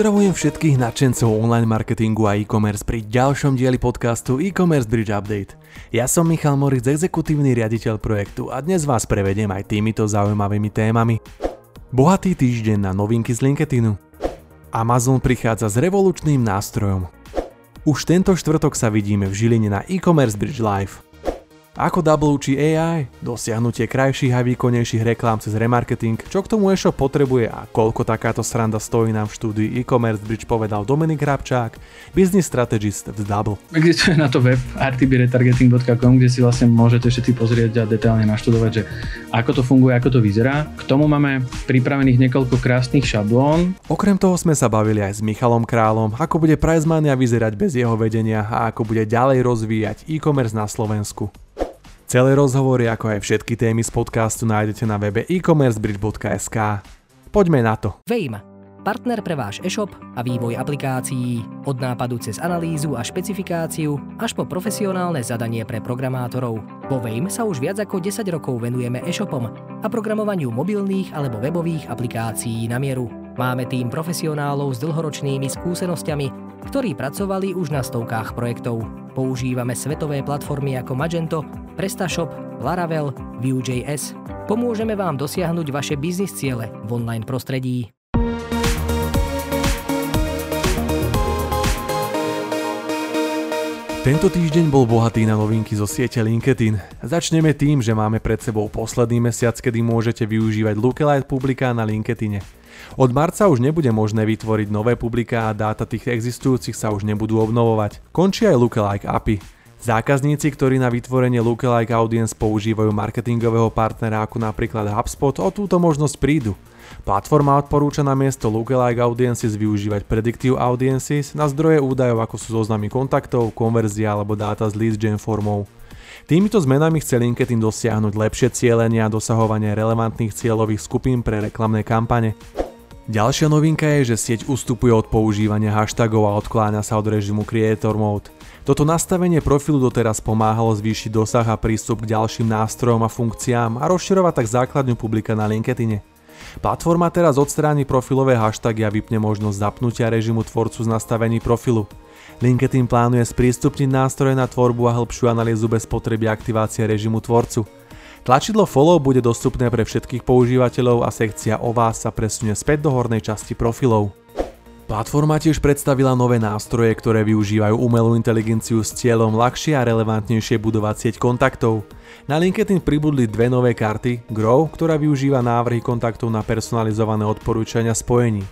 Pozdravujem všetkých nadšencov online marketingu a e-commerce pri ďalšom dieli podcastu e-commerce Bridge Update. Ja som Michal Moritz, exekutívny riaditeľ projektu a dnes vás prevediem aj týmito zaujímavými témami. Bohatý týždeň na novinky z LinkedInu. Amazon prichádza s revolučným nástrojom. Už tento štvrtok sa vidíme v Žiline na e-commerce Bridge Live. Ako Double či AI? Dosiahnutie krajších a výkonnejších reklám cez remarketing, čo k tomu e-shop potrebuje a koľko takáto sranda stojí nám v štúdii e-commerce bridge povedal Dominik Rabčák, business strategist v Double. Existuje na to web rtbretargeting.com, kde si vlastne môžete všetci pozrieť a detailne naštudovať, že ako to funguje, ako to vyzerá. K tomu máme pripravených niekoľko krásnych šablón. Okrem toho sme sa bavili aj s Michalom Králom, ako bude Prizmania vyzerať bez jeho vedenia a ako bude ďalej rozvíjať e-commerce na Slovensku. Celé rozhovory, ako aj všetky témy z podcastu nájdete na webe e-commercebridge.sk. Poďme na to. Vejma. Partner pre váš e-shop a vývoj aplikácií. Od nápadu cez analýzu a špecifikáciu až po profesionálne zadanie pre programátorov. Vo Vejm sa už viac ako 10 rokov venujeme e-shopom a programovaniu mobilných alebo webových aplikácií na mieru. Máme tým profesionálov s dlhoročnými skúsenosťami ktorí pracovali už na stovkách projektov. Používame svetové platformy ako Magento, PrestaShop, Laravel, Vue.js. Pomôžeme vám dosiahnuť vaše biznis ciele v online prostredí. Tento týždeň bol bohatý na novinky zo siete LinkedIn. Začneme tým, že máme pred sebou posledný mesiac, kedy môžete využívať lookalike publiká na LinkedIne. Od marca už nebude možné vytvoriť nové publiká a dáta tých existujúcich sa už nebudú obnovovať. Končí aj lookalike API. Zákazníci, ktorí na vytvorenie lookalike audience používajú marketingového partnera ako napríklad HubSpot, o túto možnosť prídu. Platforma odporúča na miesto lookalike audiences využívať predictive audiences na zdroje údajov ako sú zoznamy kontaktov, konverzia alebo dáta z lead gen formou. Týmito zmenami chce LinkedIn dosiahnuť lepšie cieľenie a dosahovanie relevantných cieľových skupín pre reklamné kampane. Ďalšia novinka je, že sieť ustupuje od používania hashtagov a odkláňa sa od režimu Creator Mode. Toto nastavenie profilu doteraz pomáhalo zvýšiť dosah a prístup k ďalším nástrojom a funkciám a rozširovať tak základňu publika na LinkedIne. Platforma teraz odstráni profilové hashtagy a vypne možnosť zapnutia režimu tvorcu z nastavení profilu. LinkedIn plánuje sprístupniť nástroje na tvorbu a hĺbšiu analýzu bez potreby aktivácie režimu tvorcu. Tlačidlo Follow bude dostupné pre všetkých používateľov a sekcia o vás sa presunie späť do hornej časti profilov. Platforma tiež predstavila nové nástroje, ktoré využívajú umelú inteligenciu s cieľom ľahšie a relevantnejšie budovať sieť kontaktov. Na LinkedIn pribudli dve nové karty, Grow, ktorá využíva návrhy kontaktov na personalizované odporúčania spojení.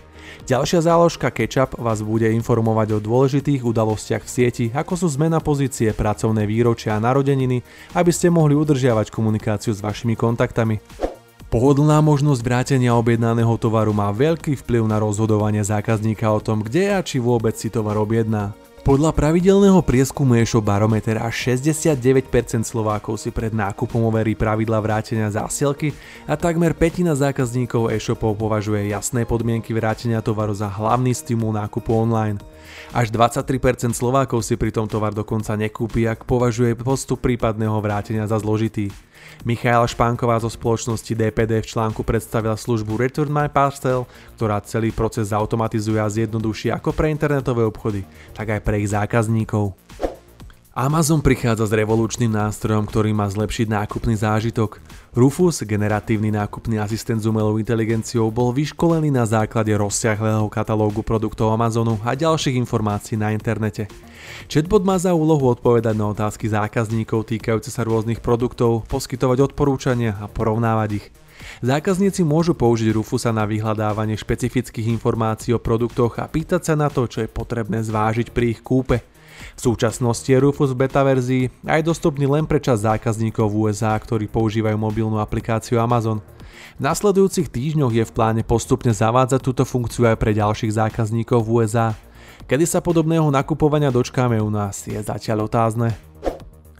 Ďalšia záložka Ketchup vás bude informovať o dôležitých udalostiach v sieti, ako sú zmena pozície, pracovné výročia a narodeniny, aby ste mohli udržiavať komunikáciu s vašimi kontaktami. Pohodlná možnosť vrátenia objednaného tovaru má veľký vplyv na rozhodovanie zákazníka o tom, kde a či vôbec si tovar objedná. Podľa pravidelného prieskumu e-shop barometer až 69% Slovákov si pred nákupom overí pravidla vrátenia zásielky a takmer petina zákazníkov e-shopov považuje jasné podmienky vrátenia tovaru za hlavný stimul nákupu online. Až 23% Slovákov si pri tom tovar dokonca nekúpi, ak považuje postup prípadného vrátenia za zložitý. Michaela Špánková zo spoločnosti DPD v článku predstavila službu Return My Parcel, ktorá celý proces automatizuje a zjednoduší ako pre internetové obchody, tak aj pre ich zákazníkov. Amazon prichádza s revolučným nástrojom, ktorý má zlepšiť nákupný zážitok. Rufus, generatívny nákupný asistent s umelou inteligenciou, bol vyškolený na základe rozsiahlého katalógu produktov Amazonu a ďalších informácií na internete. Chatbot má za úlohu odpovedať na otázky zákazníkov týkajúce sa rôznych produktov, poskytovať odporúčania a porovnávať ich. Zákazníci môžu použiť Rufusa na vyhľadávanie špecifických informácií o produktoch a pýtať sa na to, čo je potrebné zvážiť pri ich kúpe. V súčasnosti je Rufus v beta verzii aj dostupný len pre čas zákazníkov USA, ktorí používajú mobilnú aplikáciu Amazon. V nasledujúcich týždňoch je v pláne postupne zavádzať túto funkciu aj pre ďalších zákazníkov v USA. Kedy sa podobného nakupovania dočkáme u nás je zatiaľ otázne.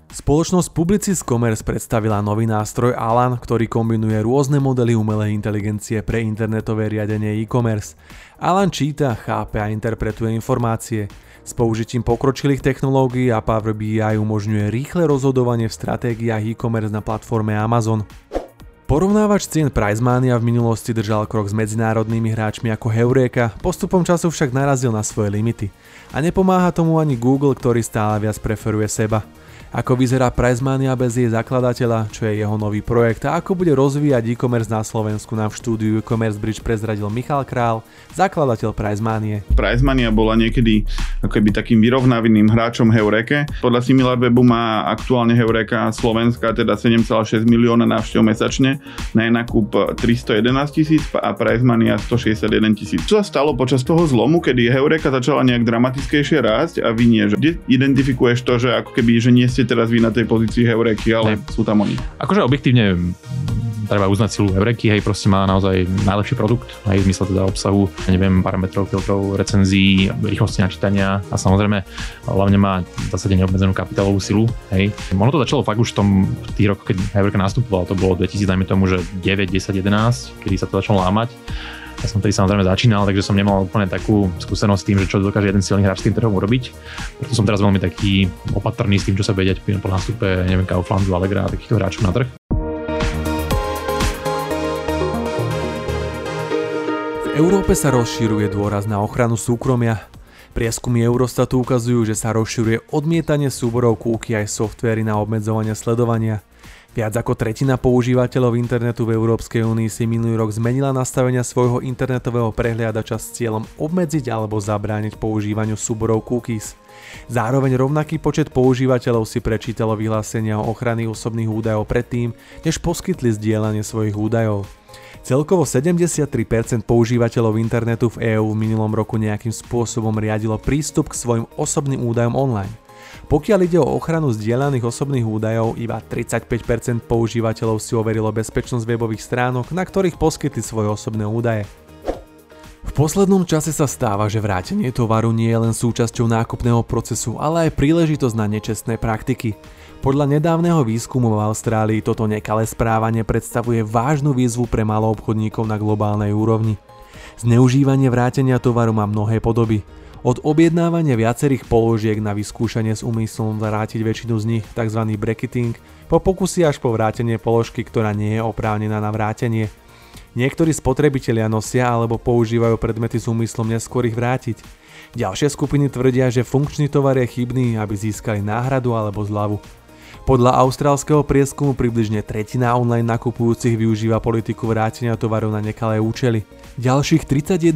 Spoločnosť Publicis Commerce predstavila nový nástroj Alan, ktorý kombinuje rôzne modely umelej inteligencie pre internetové riadenie e-commerce. Alan číta, chápe a interpretuje informácie. S použitím pokročilých technológií a Power BI umožňuje rýchle rozhodovanie v stratégiách e-commerce na platforme Amazon. Porovnávač cien Prizmania v minulosti držal krok s medzinárodnými hráčmi ako Heureka, postupom času však narazil na svoje limity. A nepomáha tomu ani Google, ktorý stále viac preferuje seba. Ako vyzerá Pricemania bez jej zakladateľa, čo je jeho nový projekt a ako bude rozvíjať e-commerce na Slovensku nám v štúdiu e-commerce bridge prezradil Michal Král, zakladateľ Pricemanie. Pricemania bola niekedy akoby takým vyrovnávým hráčom Heureke. Podľa SimilarWebu má aktuálne Heureka Slovenska teda 7,6 milióna návštev mesačne, na nákup 311 tisíc a Pricemania 161 tisíc. Čo sa stalo počas toho zlomu, kedy Heureka začala nejak dramatickejšie rásť a vy nie, že identifikuješ to, že ako keby, že nie ste teraz vy na tej pozícii Heureky, ale ne. sú tam oni. Akože objektívne treba uznať silu Heureky, hej, proste má naozaj najlepší produkt, aj v zmysle teda obsahu, neviem, parametrov, filtrov, recenzií, rýchlosti načítania a samozrejme hlavne má v zásade neobmedzenú kapitálovú silu, hej. Ono to začalo fakt už v tom, v tých rokoch, keď Heureka nastupovala, to bolo 2000, dajme tomu, že 9, 10, 11, kedy sa to začalo lámať ja som tedy samozrejme začínal, takže som nemal úplne takú skúsenosť s tým, že čo dokáže jeden silný hráč s tým trhom urobiť. Preto som teraz veľmi taký opatrný s tým, čo sa vedieť po nástupe, neviem, Kauflandu, Allegra a takýchto hráčov na trh. V Európe sa rozširuje dôraz na ochranu súkromia. Prieskumy Eurostatu ukazujú, že sa rozširuje odmietanie súborov kúky aj softvery na obmedzovanie sledovania. Viac ako tretina používateľov internetu v Európskej únii si minulý rok zmenila nastavenia svojho internetového prehliadača s cieľom obmedziť alebo zabrániť používaniu súborov cookies. Zároveň rovnaký počet používateľov si prečítalo vyhlásenia o ochrany osobných údajov predtým, než poskytli zdieľanie svojich údajov. Celkovo 73% používateľov internetu v EÚ v minulom roku nejakým spôsobom riadilo prístup k svojim osobným údajom online. Pokiaľ ide o ochranu zdieľaných osobných údajov, iba 35% používateľov si overilo bezpečnosť webových stránok, na ktorých poskytli svoje osobné údaje. V poslednom čase sa stáva, že vrátenie tovaru nie je len súčasťou nákupného procesu, ale aj príležitosť na nečestné praktiky. Podľa nedávneho výskumu v Austrálii toto nekalé správanie predstavuje vážnu výzvu pre maloobchodníkov na globálnej úrovni. Zneužívanie vrátenia tovaru má mnohé podoby. Od objednávania viacerých položiek na vyskúšanie s úmyslom vrátiť väčšinu z nich, tzv. bracketing, po pokusy až po vrátenie položky, ktorá nie je oprávnená na vrátenie. Niektorí spotrebitelia nosia alebo používajú predmety s úmyslom neskôr ich vrátiť. Ďalšie skupiny tvrdia, že funkčný tovar je chybný, aby získali náhradu alebo zľavu. Podľa austrálskeho prieskumu približne tretina online nakupujúcich využíva politiku vrátenia tovarov na nekalé účely. Ďalších 31%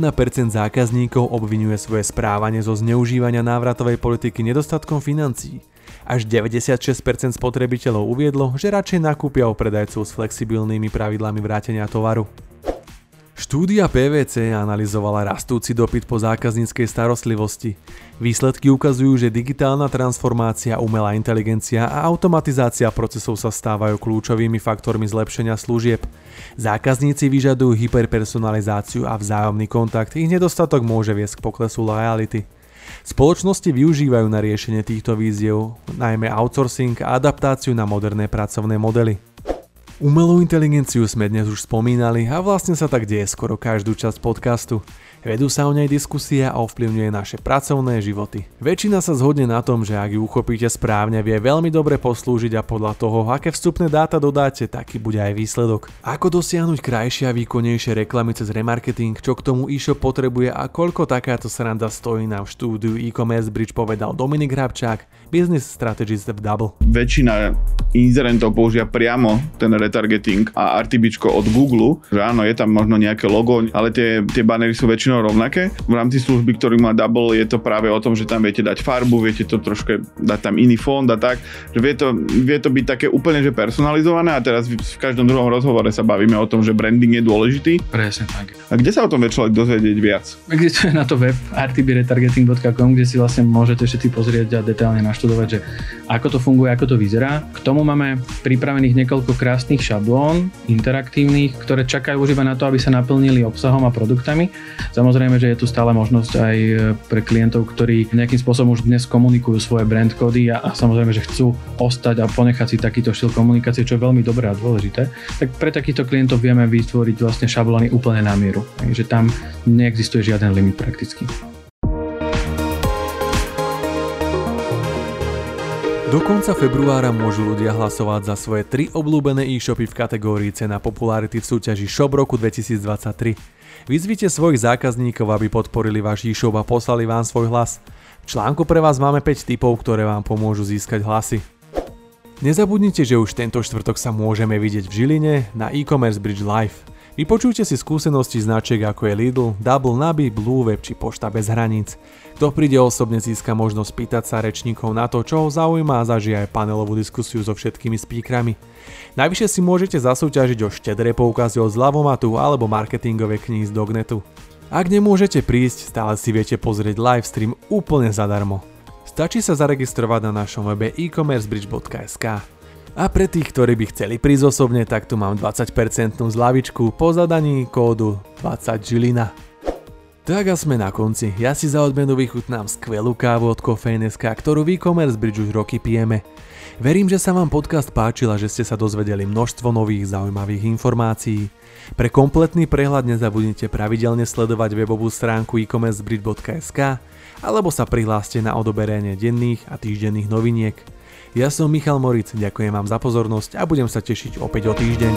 zákazníkov obvinuje svoje správanie zo zneužívania návratovej politiky nedostatkom financií. Až 96% spotrebiteľov uviedlo, že radšej nakúpia u predajcov s flexibilnými pravidlami vrátenia tovaru. Štúdia PVC analyzovala rastúci dopyt po zákazníckej starostlivosti. Výsledky ukazujú, že digitálna transformácia, umelá inteligencia a automatizácia procesov sa stávajú kľúčovými faktormi zlepšenia služieb. Zákazníci vyžadujú hyperpersonalizáciu a vzájomný kontakt, ich nedostatok môže viesť k poklesu lojality. Spoločnosti využívajú na riešenie týchto víziev najmä outsourcing a adaptáciu na moderné pracovné modely. Umelú inteligenciu sme dnes už spomínali a vlastne sa tak deje skoro každú časť podcastu. Vedú sa o nej diskusia a ovplyvňuje naše pracovné životy. Väčšina sa zhodne na tom, že ak ju uchopíte správne, vie veľmi dobre poslúžiť a podľa toho, aké vstupné dáta dodáte, taký bude aj výsledok. Ako dosiahnuť krajšie a výkonnejšie reklamy cez remarketing, čo k tomu e-shop potrebuje a koľko takáto sranda stojí nám v štúdiu e-commerce bridge povedal Dominik Hrabčák, business strategist v Double. Väčšina inzerentov použia priamo ten retargeting a RTBčko od Google, že áno, je tam možno nejaké logo, ale tie, tie banery sú väčšinou rovnaké. V rámci služby, ktorý má Double, je to práve o tom, že tam viete dať farbu, viete to trošku dať tam iný fond a tak, že vie to, vie to byť také úplne že personalizované a teraz v, v každom druhom rozhovore sa bavíme o tom, že branding je dôležitý. Presne tak. A kde sa o tom vie človek dozvedieť viac? Existuje na to web rtbretargeting.com, kde si vlastne môžete všetci pozrieť a detailne naštudovať, že ako to funguje, ako to vyzerá. K tomu máme pripravených niekoľko krásnych šablón, interaktívnych, ktoré čakajú už iba na to, aby sa naplnili obsahom a produktami. Samozrejme, že je tu stále možnosť aj e, pre klientov, ktorí nejakým spôsobom už dnes komunikujú svoje brand kódy a, a samozrejme, že chcú ostať a ponechať si takýto štýl komunikácie, čo je veľmi dobré a dôležité, tak pre takýchto klientov vieme vytvoriť vlastne šablóny úplne na mieru. Takže tam neexistuje žiaden limit prakticky. Do konca februára môžu ľudia hlasovať za svoje tri obľúbené e-shopy v kategórii cena popularity v súťaži Shop roku 2023. Vyzvite svojich zákazníkov, aby podporili váš e-shop a poslali vám svoj hlas. V článku pre vás máme 5 typov, ktoré vám pomôžu získať hlasy. Nezabudnite, že už tento štvrtok sa môžeme vidieť v Žiline na e-commerce Bridge Live. Vypočujte si skúsenosti značiek ako je Lidl, Double Naby, Blue Web či Pošta bez hraníc. Kto príde osobne získa možnosť pýtať sa rečníkov na to, čo ho zaujíma a zažije aj panelovú diskusiu so všetkými speakrami. Najvyššie si môžete zasúťažiť o štedré poukazy od zľavomatu alebo marketingové knihy z Dognetu. Ak nemôžete prísť, stále si viete pozrieť livestream úplne zadarmo. Stačí sa zaregistrovať na našom webe e-commercebridge.sk. A pre tých, ktorí by chceli prísť osobne, tak tu mám 20% zľavičku po zadaní kódu 20 Žilina. Tak a sme na konci. Ja si za odmenu vychutnám skvelú kávu od Kofejneska, ktorú v e-commerce bridge už roky pijeme. Verím, že sa vám podcast páčil a že ste sa dozvedeli množstvo nových zaujímavých informácií. Pre kompletný prehľad nezabudnite pravidelne sledovať webovú stránku e-commercebridge.sk alebo sa prihláste na odoberenie denných a týždenných noviniek. Ja som Michal Moric, ďakujem vám za pozornosť a budem sa tešiť opäť o týždeň.